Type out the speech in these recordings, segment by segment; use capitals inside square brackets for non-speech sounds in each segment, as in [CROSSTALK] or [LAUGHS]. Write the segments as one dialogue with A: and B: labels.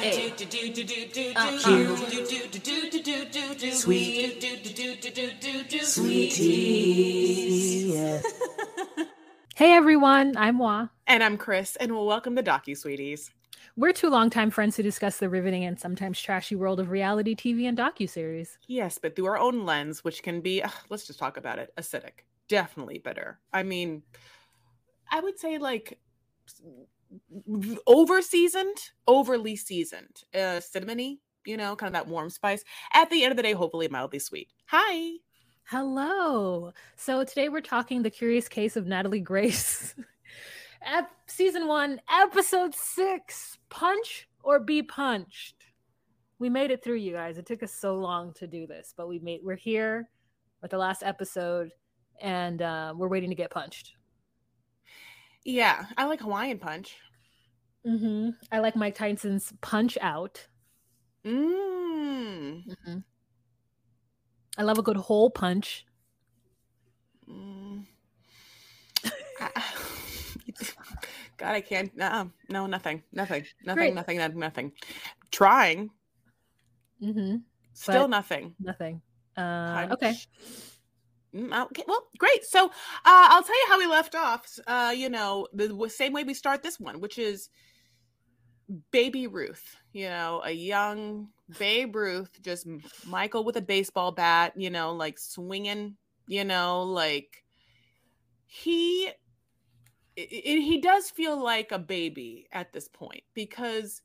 A: Hey.
B: Sweetie.
A: Hey everyone, I'm Wah.
B: And I'm Chris, and well, welcome to Docu Sweeties.
A: We're two longtime friends who discuss the riveting and sometimes trashy world of reality TV and docu-series.
B: Yes, but through our own lens, which can be, ugh, let's just talk about it, acidic. Definitely bitter. I mean, I would say like over seasoned, overly seasoned, uh, cinnamony, you know, kind of that warm spice. At the end of the day, hopefully mildly sweet. Hi.
A: Hello. So today we're talking the curious case of Natalie Grace. [LAUGHS] Ep- season one, episode six, punch or be punched. We made it through, you guys. It took us so long to do this, but we made we're here with the last episode, and uh, we're waiting to get punched.
B: Yeah, I like Hawaiian punch.
A: Mm-hmm. I like Mike Tyson's Punch Out.
B: Mmm.
A: Mm-hmm. I love a good hole punch.
B: Mm. I- [LAUGHS] God, I can't. No, no, nothing, nothing, nothing,
A: Great.
B: nothing, nothing, nothing. Trying,
A: Mm-hmm.
B: still
A: But-
B: nothing.
A: Nothing. Uh, okay.
B: Mm, Okay, well, great. So uh, I'll tell you how we left off. Uh, you know, the w- same way we start this one, which is Baby Ruth. You know, a young Babe Ruth, just Michael with a baseball bat. You know, like swinging. You know, like he he does feel like a baby at this point because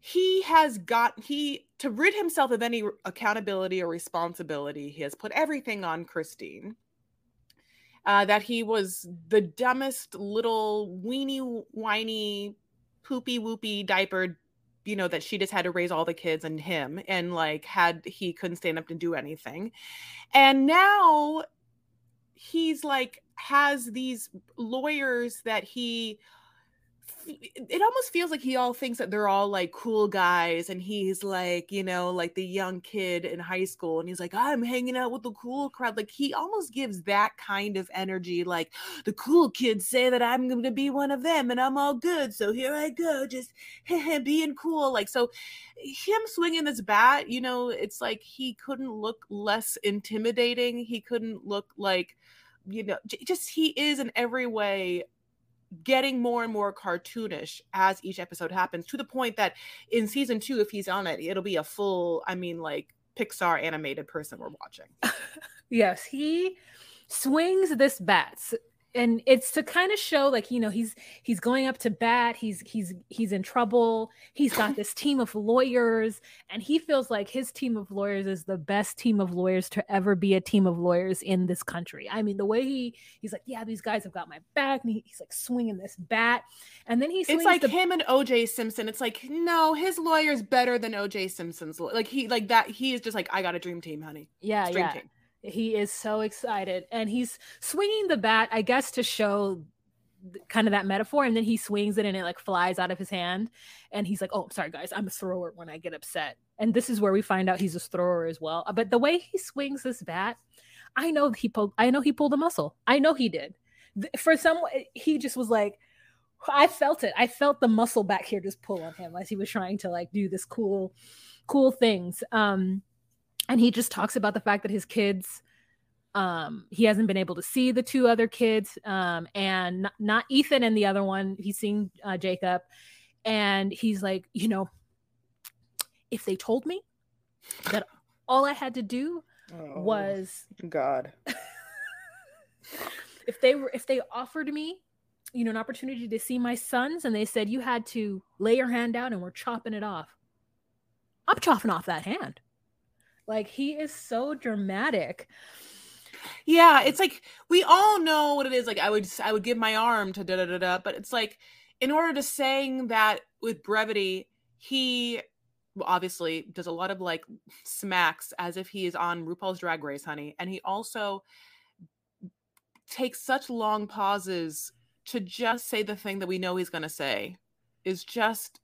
B: he has got he to rid himself of any accountability or responsibility he has put everything on kristine uh, that he was the dumbest little weeny whiny poopy whoopy diapered you know that she just had to raise all the kids and him and like had he couldn't stand up to do anything. And now he's like has these lawyers that he it almost feels like he all thinks that they're all like cool guys and he's like you know like the young kid in high school and he's like i'm hanging out with the cool crowd. Like he almost gives that kind of energy like the cool kids say that i'm going to be one of them and i'm all good so here i go just [LAUGHS] being cool. Like so him swinging this bat you know it's like he couldn't look less intimidating. He couldn't look like you know just he is in every way getting more and more cartoonish as each episode happens to the point that in season two if he's on it it'll be a full i mean like pixar animated person we're watching. [LAUGHS]
A: Yes, he swings this bat, and it's to kind of show, like you know, he's he's going up to bat. He's he's he's in trouble. He's got this [LAUGHS] team of lawyers, and he feels like his team of lawyers is the best team of lawyers to ever be a team of lawyers in this country. I mean, the way he he's like, yeah, these guys have got my back, and he, he's like swinging this bat, and then he's
B: it's like
A: the
B: him and oj simpson it's like no his lawyer's better than oj simpson's law- like he like that he is just like i got a dream team honey
A: yeah yeah.
B: team
A: He is so excited, and he's swinging the bat, I guess, to show kind of that metaphor. And then he swings it, and it like flies out of his hand. And he's like, "Oh, sorry, guys. I'm a thrower when I get upset." And this is where we find out he's a thrower as well. Uh, But the way he swings this bat, I know he pulled. I know he pulled a muscle. I know he did. For some, he just was like, I felt it. I felt the muscle back here just pull on him as he was trying to like do this cool, cool things. Um, and he just talks about the fact that his kids um he hasn't been able to see the two other kids um and not, not ethan and the other one he's seeing uh, jacob. And he's like you know if they told me that all i had to do was
B: god. [LAUGHS]
A: if they were if they offered me you know an opportunity to see my sons and they said you had to lay your hand down and we're chopping it off i'm chopping off that hand like he is so dramatic.
B: Yeah it's like we all know what it is like i would i would give my arm to da da da da but it's like in order to saying that with brevity he obviously does a lot of like smacks as if he is on RuPaul's Drag Race, honey, and he also takes such long pauses to just say the thing that we know he's going to say is just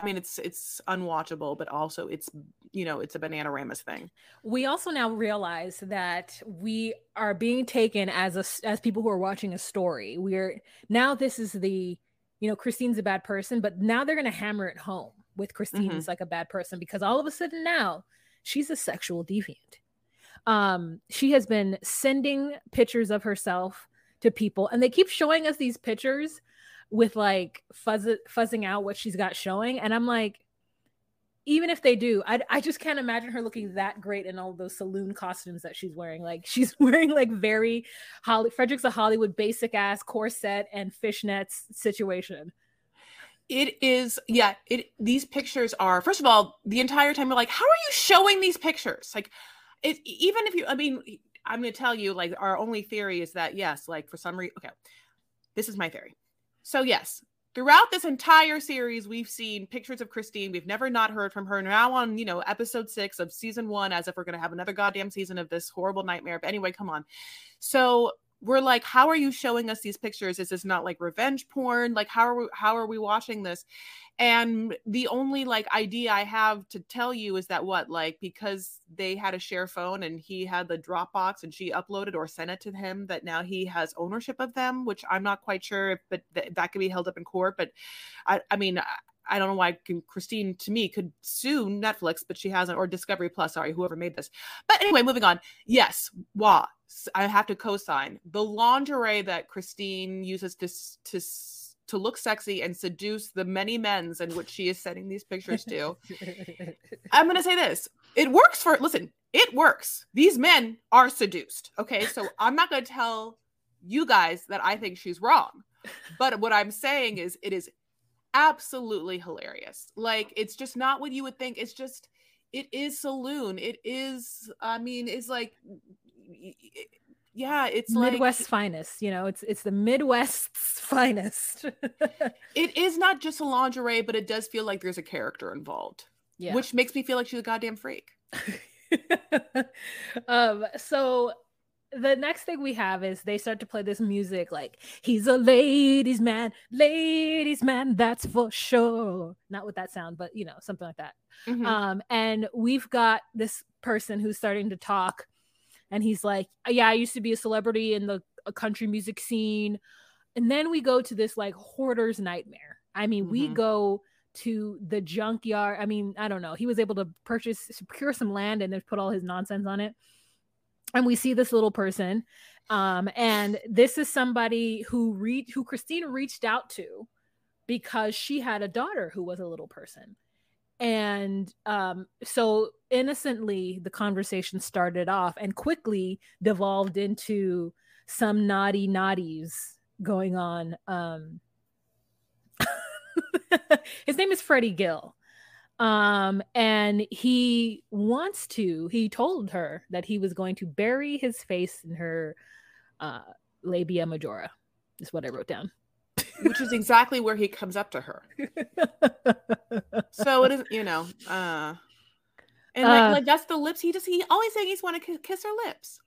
B: I mean it's it's unwatchable but also it's you know it's a banana ramus thing.
A: we also now realize that we are being taken as a as people who are watching a story we're now this is the you know kristine's a bad person but now they're going to hammer it home with Kristine
B: Mhm.
A: like a bad person because all of a sudden now she's a sexual deviant. Um, she has been sending pictures of herself to people, and they keep showing us these pictures with like fuzz fuzzing out what she's got showing, and I'm like, even if they do, I, I just can't imagine her looking that great in all those saloon costumes that she's wearing. Like [LAUGHS] she's wearing like very Holly Frederick's a Hollywood basic ass corset and fishnets situation.
B: It is, yeah. It these pictures are first of all the entire time you're like, how are you showing these pictures? Like, it even if you, I mean, I'm going to tell you, like, our only theory is that yes, like for some reason, okay, this is my theory. So yes, throughout this entire series, we've seen pictures of Kristine. We've never not heard from her. Now on, you know, episode six of season one, as if we're going to have another goddamn season of this horrible nightmare. But anyway, come on. So we're like, how are you showing us these pictures? Is this not like revenge porn? Like, how are we, how are we watching this? And the only like idea I have to tell you is that what like because they had a share phone and he had the Dropbox and she uploaded or sent it to him that now he has ownership of them, which I'm not quite sure if but th- that could be held up in court. But I I mean. I, I don't know why Kristine to me could sue Netflix, but she hasn't, or Discovery Plus. Sorry, whoever made this. But anyway, moving on. Yes, Wah, I have to co-sign the lingerie that Kristine uses to to to look sexy and seduce the many men's in which she is sending these pictures to. [LAUGHS] I'm going to say this. It works for listen, it works. These men are seduced. Okay? So [LAUGHS] I'm not going to tell you guys that I think she's wrong. But what I'm saying is it is absolutely hilarious. Like it's just not what you would think. It's just it is saloon. It is I mean, it's like yeah, it's like
A: Midwest finest, you know, it's it's the Midwest's [LAUGHS] finest. [LAUGHS]
B: it is not just a lingerie, but it does feel like there's a character involved,
A: yeah.
B: which makes me feel like she's a goddamn freak. [LAUGHS]
A: um so the next thing we have is they start to play this music like he's a ladies man ladies man that's for sure not with that sound but you know something like that
B: Mhm.
A: um and we've got this person who's starting to talk and he's like yeah i used to be a celebrity in the uh, country music scene. And then we go to this like hoarder's nightmare. I mean we
B: Mhm.
A: go to the junkyard. I mean i don't know. He was able to purchase secure some land and then put all his nonsense on it. And we see this little person um and this is somebody who read who christina reached out to because she had a daughter who was a little person and um so innocently the conversation started off and quickly devolved into some naughty naughties going on um [LAUGHS] his name is freddie gill. Um and he wants to he told her that he was going to bury his face in her uh labia majora is what i wrote down
B: Which is exactly where he comes up to her. So it is, you know, uh and like,
A: Uh,
B: like that's the lips he just he always saying he's want to kiss her lips.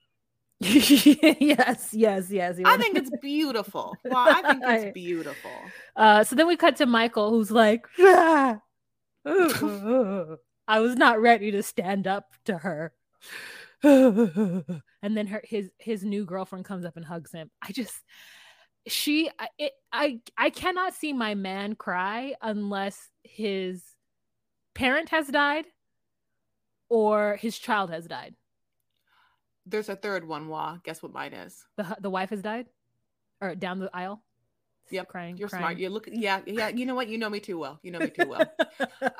B: [LAUGHS]
A: yes yes yes
B: I think it's [LAUGHS] beautiful. Well, I think it's beautiful.
A: Uh, so then we cut to Michael, who's like, "Ah, [LAUGHS] uh, I was not ready to stand up to her. and then her his his new girlfriend comes up and hugs him. I just she I- it I I cannot see my man cry unless his parent has died or his child has died.
B: There's a third one. Wah. Guess what mine is?
A: The the wife has died or down the aisle.
B: Yep,
A: crying.
B: You're
A: crying.
B: smart. You look. Yeah, yeah. You know what? You know me too well. You know me too well. [LAUGHS]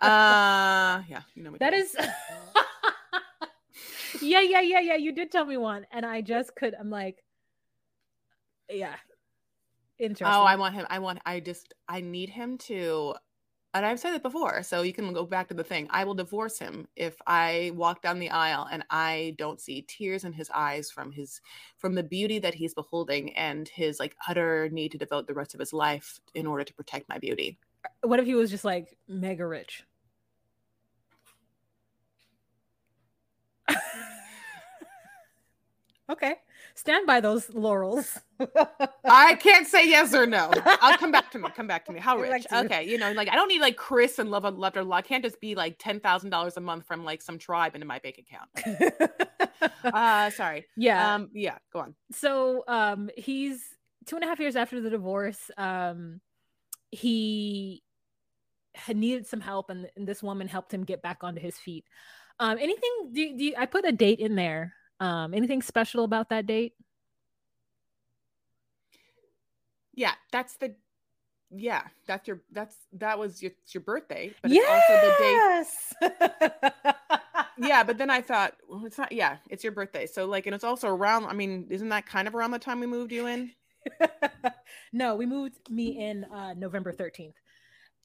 B: Uh, yeah. You know me.
A: That is [LAUGHS] Yeah, yeah, yeah, yeah. You did tell me one and I just could I'm like yeah. Interesting.
B: Oh, I want him. I want. I just. I need him to. And I've said it before, so you can go back to the thing. I will divorce him if I walk down the aisle and I don't see tears in his eyes from his from the beauty that he's beholding and his like utter need to devote the rest of his life in order to protect my beauty.
A: what if he was just like mega rich? [LAUGHS] okay. Stand by those laurels. [LAUGHS]
B: I can't say yes or no. I'll come back to me. Come back to me. How rich?
A: me.
B: Okay, you know, like I don't need like Chris and Love Love or Law. I can't just be like ten thousand dollars a month from like some tribe into my bank account. [LAUGHS] Uh, sorry.
A: yeah.
B: Um, yeah. Go on.
A: so um he's two and a half years after the divorce um he had needed some help, and, and this woman helped him get back onto his feet. Um, anything? Do, do you, I put a date in there? Um, anything special about that date?
B: Yeah, that's the yeah, that's your that's that was your your birthday, but yes! it's also the day. [LAUGHS] yeah, but then I thought, well, it's not. Yeah, it's your birthday, so like, and it's also around. I mean, isn't that kind of around the time we moved you in? [LAUGHS]
A: no, we moved me in uh November thirteenth.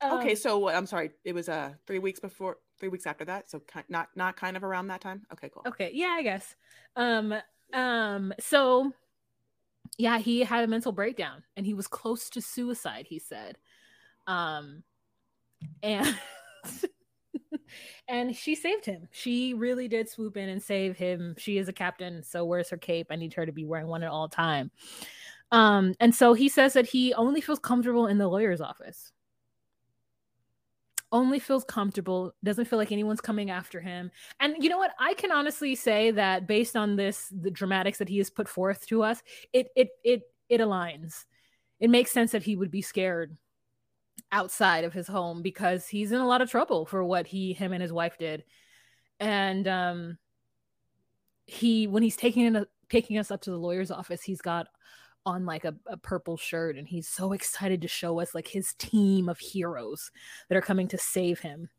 B: Um, okay, so I'm sorry, it was uh three weeks before, three weeks after that, so not not kind of around that time. Okay, cool.
A: Okay, yeah, I guess. Um, um, so yeah, he had a mental breakdown and he was close to suicide, he said. Um and [LAUGHS] and she saved him. She really did swoop in and save him. She is a captain, so where's her cape? I need her to be wearing one at all time. Um and so he says that he only feels comfortable in the lawyer's office only feels comfortable, doesn't feel like anyone's coming after him. And you know what? I can honestly say that based on this, the dramatics that he has put forth to us, it it it it aligns. It makes sense that he would be scared outside of his home because he's in a lot of trouble for what he him and his wife did. And um he when he's taking in a, taking us up to the lawyer's office, he's got on like a, a, purple shirt and he's so excited to show us like his team of heroes that are coming to save him.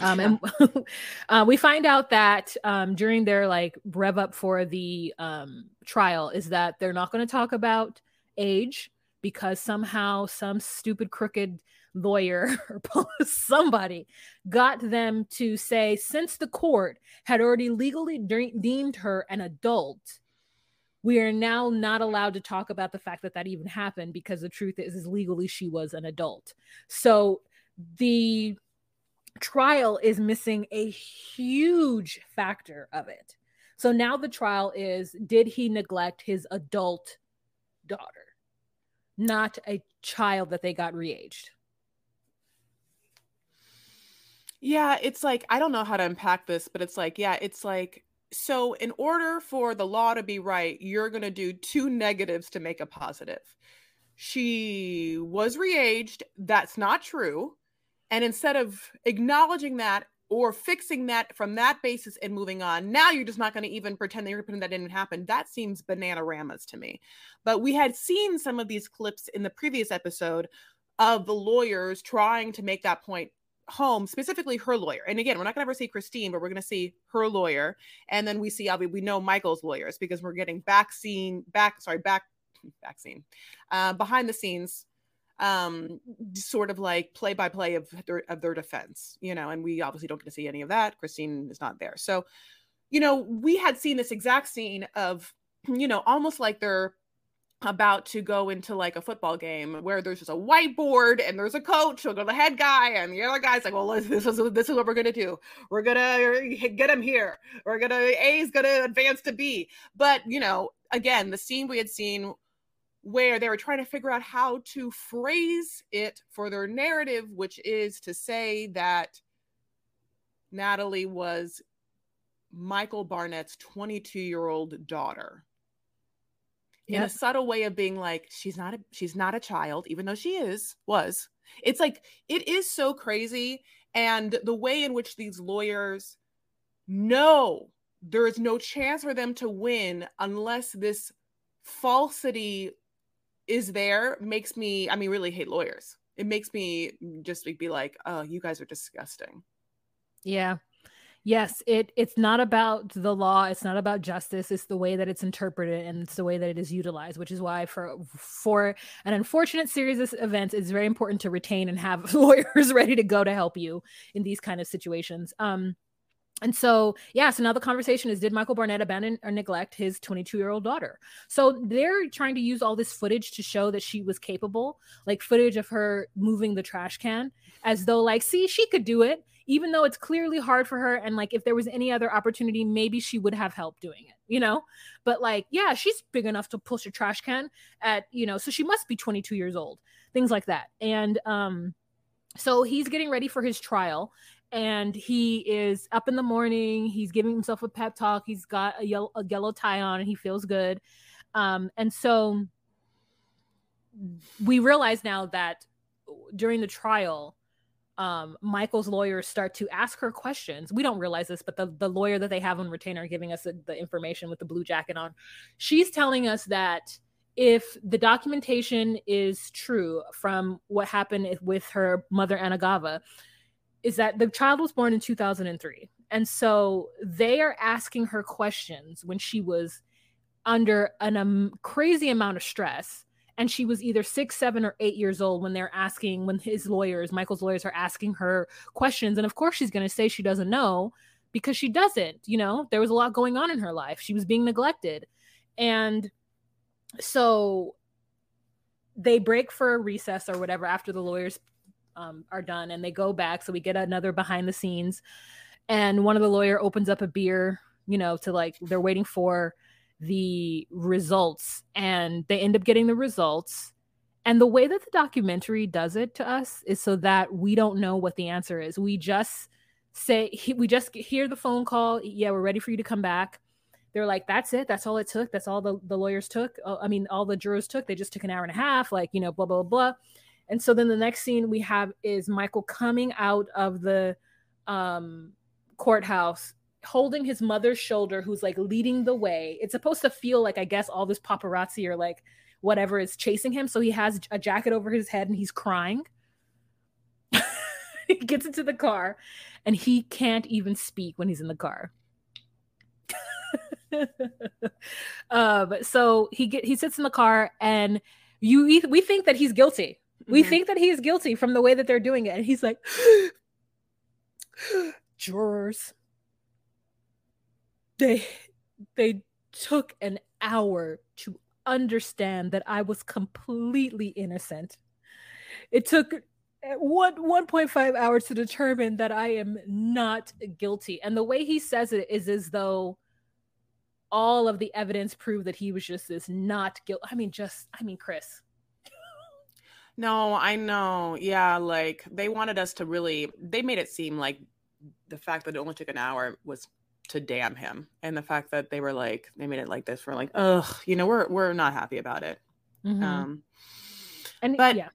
A: Um, and [LAUGHS] uh, we find out that um, during their like rev up for the um, trial is that they're not going to talk about age because somehow some stupid crooked lawyer [LAUGHS] or somebody got them to say since the court had already legally de- deemed her an adult we are now not allowed to talk about the fact that that even happened because the truth is, is legally she was an adult. So the trial is missing a huge factor of it. So now the trial is did he neglect his adult daughter, not a child that they got reaged?
B: Yeah, it's like I don't know how to unpack this, but it's like, yeah, it's like so in order for the law to be right, you're going to do two negatives to make a positive. She was reaged. That's not true. And instead of acknowledging that or fixing that from that basis and moving on, now you're just not going to even pretend that you're pretend that didn't happen. That seems banana ramas to me. But we had seen some of these clips in the previous episode of the lawyers trying to make that point home, specifically her lawyer. And again, we're not going to ever see Kristine, but we're going to see her lawyer. And then we see, we know Michael's lawyers because we're getting back scene, back, sorry, back, [LAUGHS] back scene, uh, behind the scenes, um, sort of like play by play of their, of their defense, you know, and we obviously don't get to see any of that. Kristine is not there. So, you know, we had seen this exact scene of, [CLEARS THROAT] you know, almost like they're about to go into like a football game where there's just a whiteboard and there's a coach who'll go the head guy and the other guy's like well this is this is what we're gonna do. We're gonna get him here. We're gonna a is gonna advance to b. But you know again the scene we had seen where they were trying to figure out how to phrase it for their narrative which is to say that natalie was michael barnett's 22 year old daughter in a subtle way of being like she's not a she's not a child even though she is was. It's like it is so crazy and the way in which these lawyers know there is no chance for them to win unless this falsity is there makes me i mean really hate lawyers. It makes me just be like oh you guys are disgusting.
A: Yeah yes it it's not about the law it's not about justice it's the way that it's interpreted and it's the way that it is utilized which is why for for an unfortunate series of events it's very important to retain and have [LAUGHS] lawyers ready to go to help you in these kind of situations um and so, yeah, so now the conversation is did Michael Barnett abandon or neglect his 22 year old daughter? So they're trying to use all this footage to show that she was capable, like footage of her moving the trash can, as though, like, see, she could do it even though it's clearly hard for her and like if there was any other opportunity maybe she would have help doing it you know? But like yeah she's big enough to push a trash can at you know so she must be 22 years old things like that. And um so he's getting ready for his trial and he is up in the morning he's giving himself a pep talk he's got a yellow, a yellow tie on and he feels good. Um and so we realize now that during the trial um, Michael's lawyers start to ask her questions. We don't realize this, but the, the lawyer that they have on retainer giving us the, the information with the blue jacket on, she's telling us that if the documentation is true from what happened with her mother Anagava, is that the child was born in 2003. And so they are asking her questions when she was under an um, crazy amount of stress and she was either six, seven, or eight years old when they're asking, when his lawyers, Michael's lawyers, are asking her questions. And of course, she's going to say she doesn't know because she doesn't. You know, there was a lot going on in her life. She was being neglected. And so they break for a recess or whatever after the lawyers um, are done and they go back. So we get another behind the scenes. And one of the lawyer opens up a beer, you know, to like, they're waiting for the results and they end up getting the results. And the way that the documentary does it to us is so that we don't know what the answer is. We just say we just hear the phone call yeah we're ready for you to come back. They're like that's it. That's all it took. That's all the, the lawyers took. Uh, i mean all the jurors took. They just took an hour and a half like you know blah blah blah. And so then the next scene we have is michael coming out of the um courthouse holding his mother's shoulder who's like leading the way. It's supposed to feel like i guess all this paparazzi or like whatever is chasing him. So he has a jacket over his head and he's crying. [LAUGHS] He gets into the car and he can't even speak when he's in the car. [LAUGHS] Um so he get he sits in the car and you we think that he's guilty. We mm-hmm. think that he's guilty from the way that they're doing it. And he's like [GASPS] [GASPS] jurors they they took an hour to understand that I was completely innocent. It took eh, one 1.5 hours to determine that I am not guilty. And the way he says it is as though all of the evidence proved that he was just this not guilty. I mean, just I mean, Chris.
B: No, I know. Yeah, like they wanted us to really they made it seem like the fact that it only took an hour was to damn him. And the fact that they were like they made it like this we're like ugh you know we're we're not happy about it. Mm-hmm. um and but yeah.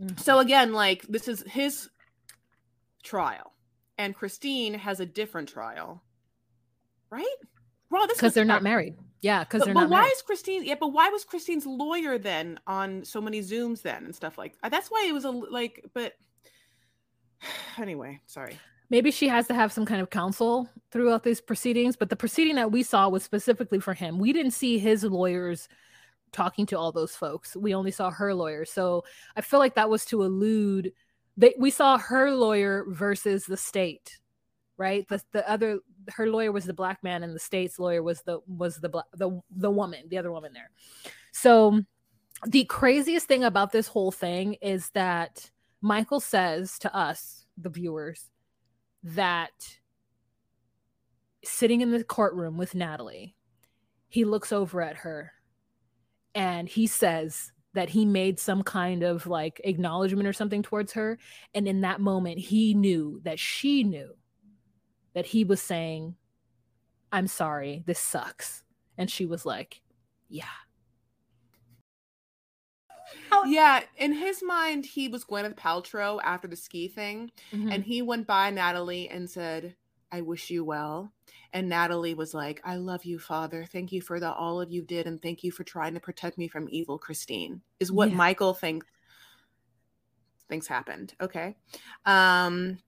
B: Mm-hmm. so again like this is his trial and kristine has a different trial. Right?
A: Well this because they're not married. Yeah because they're not
B: but
A: not
B: why
A: married.
B: is kristine yeah but why was kristine's lawyer then on so many zooms then and stuff like that's why it was a like but [SIGHS] anyway sorry
A: maybe she has to have some kind of counsel throughout these proceedings but the proceeding that we saw was specifically for him. We didn't see his lawyers talking to all those folks. We only saw her lawyer. So i feel like that was to elude that we saw her lawyer versus the state right? The, the other her lawyer was the black man and the state's lawyer was the was the the the woman the other woman there. So the craziest thing about this whole thing is that michael says to us the viewers that sitting in the courtroom with Natalie, he looks over at her and he says that he made some kind of like acknowledgement or something towards her. And in that moment, he knew that she knew that he was saying, I'm sorry, this sucks. And she was like, Yeah,
B: yeah, in his mind, he was Gwyneth Paltrow after the ski thing, mm-hmm. and he went by Natalie and said, "I wish you well." And Natalie was like, "I love you, Father. Thank you for the all of you did, and thank you for trying to protect me from evil, Kristine." Is what yeah. Michael thinks things happened. Okay, um,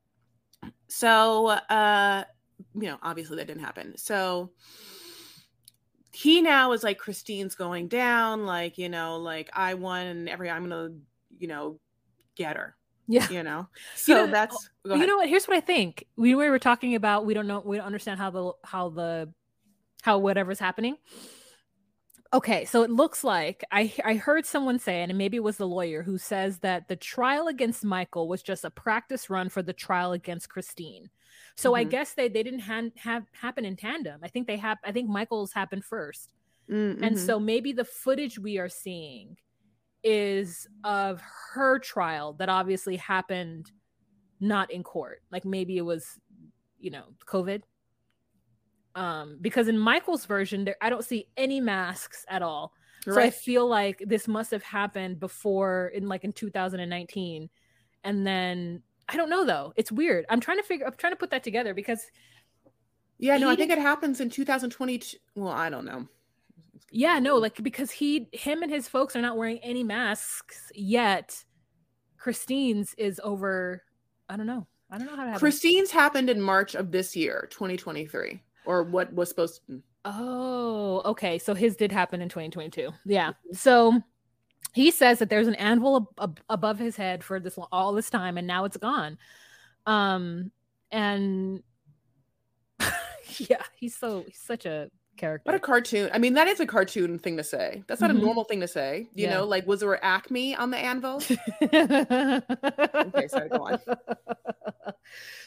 B: so uh, you know, obviously that didn't happen. So he now is like Kristine's going down, like, you know, like I won and every I'm gonna, you know, get her.
A: Yeah.
B: You know. So you know, that's
A: you know what? Here's what I think. We, we were talking about we don't know we don't understand how the how the how whatever's happening. Okay, so it looks like I I heard someone say, and maybe it was the lawyer who says that the trial against Michael was just a practice run for the trial against Kristine. So mm-hmm. I guess they they didn't ha- have happen in tandem. I think they have. I think Michael's happened 1st mm-hmm. and so maybe the footage we are seeing is of her trial that obviously happened not in court. Like maybe it was, you know, COVID. Um, because in Michael's version, there I don't see any masks at all. Right. So I feel like this must have happened before in like in 2019. And then I don't know though. It's weird. I'm trying to figure. I'm trying to put that together because.
B: Yeah, no, I think it happens in 2022. Well, I don't know.
A: Yeah, no, like because he, him, and his folks are not wearing any masks yet. Kristine's is over. I don't know. I don't know how to.
B: Kristine's happened in March of this year, 2023, or what was supposed. to... Hmm.
A: Oh, okay. So his did happen in 2022. Yeah. So he says that there's an anvil ab- ab- above his head for this all this time, and now it's gone. Um, and [LAUGHS] yeah, he's so he's such a character.
B: What a cartoon. I mean, that is a cartoon thing to say. That's not mm-hmm. a normal thing to say. You yeah. know, like was there Acme on the anvil? [LAUGHS] okay, sorry, go on.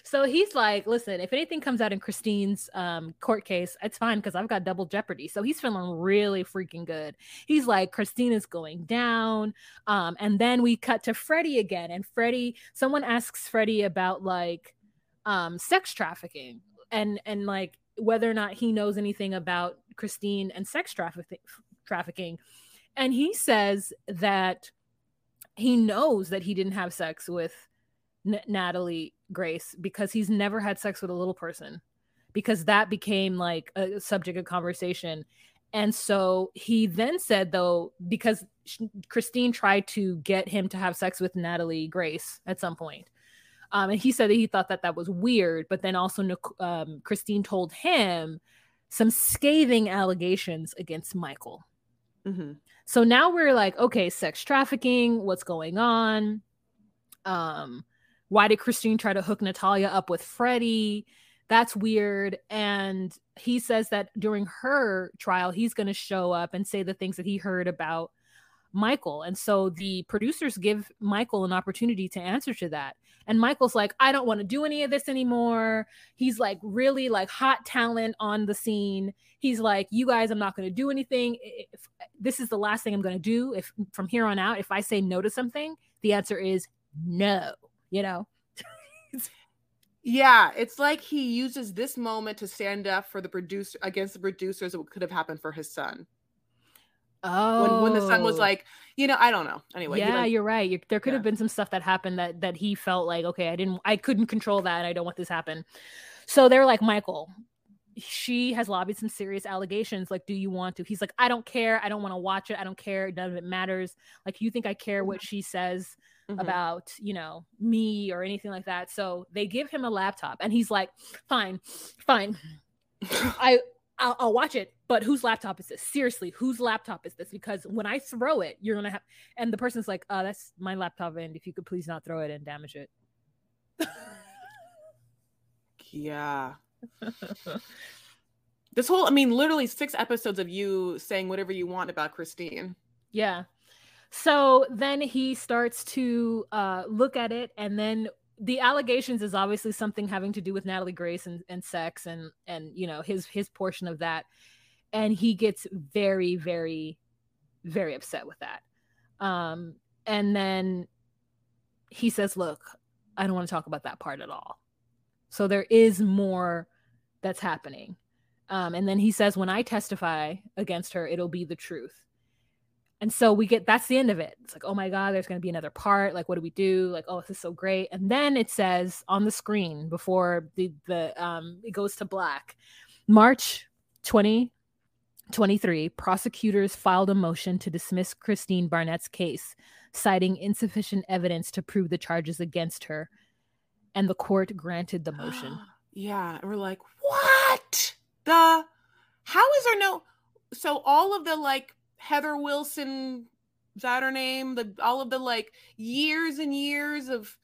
A: So he's like, listen, if anything comes out in Kristine's um, court case, it's fine because I've got double jeopardy. So he's feeling really freaking good. He's like, Kristine is going down. Um, and then we cut to Freddie again. And Freddie, someone asks Freddie about like um, sex trafficking and and like whether or not he knows anything about Kristine and sex trafficking trafficking. And he says that he knows that he didn't have sex with N- Natalie Grace because he's never had sex with a little person because that became like a subject of conversation. And so he then said, though, because Kristine tried to get him to have sex with Natalie Grace at some point, um, and he said that he thought that that was weird. But then also, um, Kristine told him some scathing allegations against Michael. Mm-hmm. So now we're like, okay, sex trafficking, what's going on? Um, why did Kristine try to hook Natalia up with Freddie? That's weird. And he says that during her trial, he's going to show up and say the things that he heard about Michael. And so the producers give Michael an opportunity to answer to that. And Michael's like, I don't want to do any of this anymore. He's like really like hot talent on the scene. He's like, you guys, I'm not going to do anything. If, this is the last thing I'm going to do. If from here on out, if I say no to something, the answer is no, you know?
B: yeah, it's like he uses this moment to stand up for the producer against the producers of what could have happened for his son.
A: Oh,
B: when, when the son was oh. like, you know, I don't know. Anyway,
A: yeah, you're right. You're, there could yeah. have been some stuff that happened that that he felt like, okay, I didn't, I couldn't control that, and I don't want this to happen. So they're like, Michael, she has lobbied some serious allegations. Like, do you want to? He's like, I don't care. I don't want to watch it. I don't care. None of it matters. Like, you think I care what mm-hmm. she says mm-hmm. about, you know, me or anything like that? So they give him a laptop, and he's like, fine, fine. [LAUGHS] I I'll, I'll, watch it, but whose laptop is this? Seriously, whose laptop is this? Because when I throw it, you're gonna have, and the person's like, "Uh, that's my laptop, and if you could please not throw it and damage it."
B: yeah. [LAUGHS] this whole, I mean, literally six episodes of you saying whatever you want about Kristine.
A: Yeah. So then he starts to uh, look at it, and then the allegations is obviously something having to do with Natalie Grace and, and sex and and you know his his portion of that and he gets very very very upset with that um and then he says look I don't want to talk about that part at all so there is more that's happening um and then he says when I testify against her it'll be the truth and so we get that's the end of it. It's like, oh my God, there's going to be another part. Like, what do we do? Like, oh, this is so great. And then it says on the screen before the, the, um, it goes to black, March 2023, prosecutors filed a motion to dismiss Kristine Barnett's case, citing insufficient evidence to prove the charges against her. And the court granted the motion. [GASPS]
B: yeah. We're like, what the, how is there no, so all of the like Heather Wilson, is that her name? The all of the like years and years of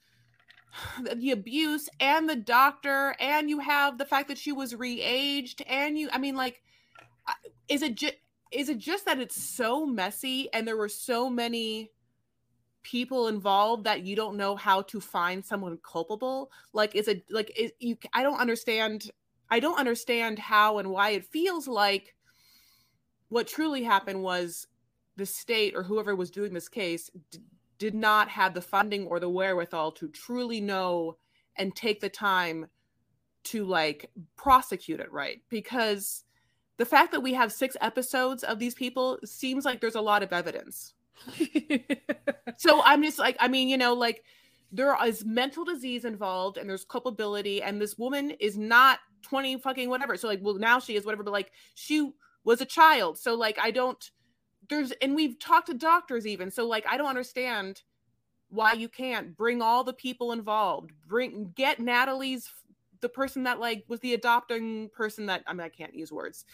B: [SIGHS] the abuse and the doctor, and you have the fact that she was re-aged, and you, I mean, like, is it just is it just that it's so messy and there were so many people involved that you don't know how to find someone culpable? Like is it like is you i don't understand i don't understand how and why it feels like what truly happened was the state or whoever was doing this case d- did not have the funding or the wherewithal to truly know and take the time to like prosecute it right. Because the fact that we have six episodes of these people seems like there's a lot of evidence. [LAUGHS] So i'm just like i mean you know like there is mental disease involved and there's culpability and this woman is not 20 fucking whatever. So like well now she is whatever but like she was a child. So like i don't there's and we've talked to doctors even. So like i don't understand why you can't bring all the people involved bring get natalie's the person that like was the adopting person that i mean i can't use words.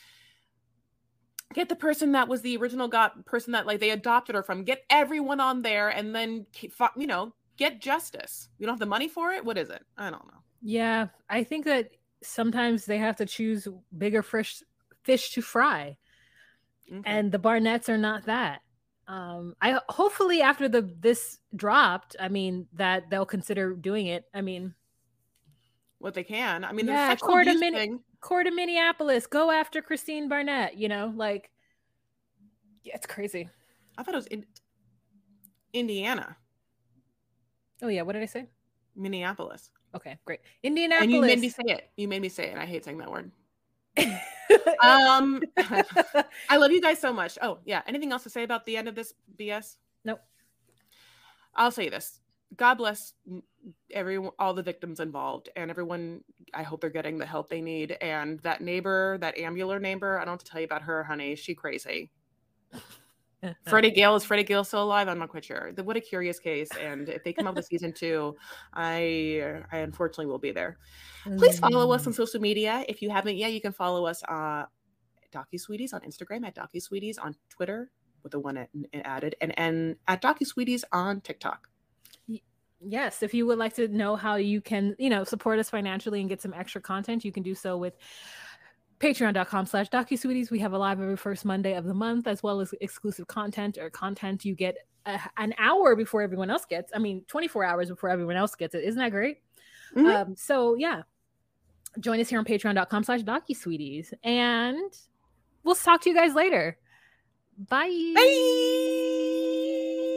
B: Get the person that was the original got person that like they adopted her from. Get everyone on there and then you know get justice. You don't have the money for it? What is it? I don't know.
A: Yeah i think that sometimes they have to choose bigger fish fish to fry. Okay. and the barnetts are not that. Um i hopefully after the this dropped i mean that they'll consider doing it. I mean
B: what they can. I mean
A: yeah court of, Min- court of minneapolis go after kristine barnett you know like yeah, it's crazy.
B: I thought it was in indiana.
A: Oh yeah what did i say?
B: Minneapolis.
A: Okay great. Indianapolis
B: and you made me say it. You made me say it. I hate saying that word. [LAUGHS] Um [LAUGHS] i love you guys so much. Oh yeah. Anything else to say about the end of this bs
A: nope.
B: I'll say this. God bless every all the victims involved and everyone i hope they're getting the help they need and that neighbor that ambular neighbor i don't have to tell you about her honey she crazy [LAUGHS] Freddie Gale is Freddie Gale still alive? I'm not quite sure. what a curious case. And if they come up with season [LAUGHS] two, I I unfortunately will be there. Please follow us on social media. If you haven't yet, you can follow us uh Docu Sweeties on Instagram at Docu Sweeties on Twitter with the one added and and at Docu Sweeties on TikTok.
A: Yes, if you would like to know how you can, you know, support us financially and get some extra content, you can do so with patreon.com slash docusweeties. We have a live every first monday of the month as well as exclusive content or content you get a, an hour before everyone else gets i mean 24 hours before everyone else gets it. Isn't that great? Mm-hmm. um, so yeah. Join us here on patreon.com slash docusweeties and we'll talk to you guys later. Bye.
B: Bye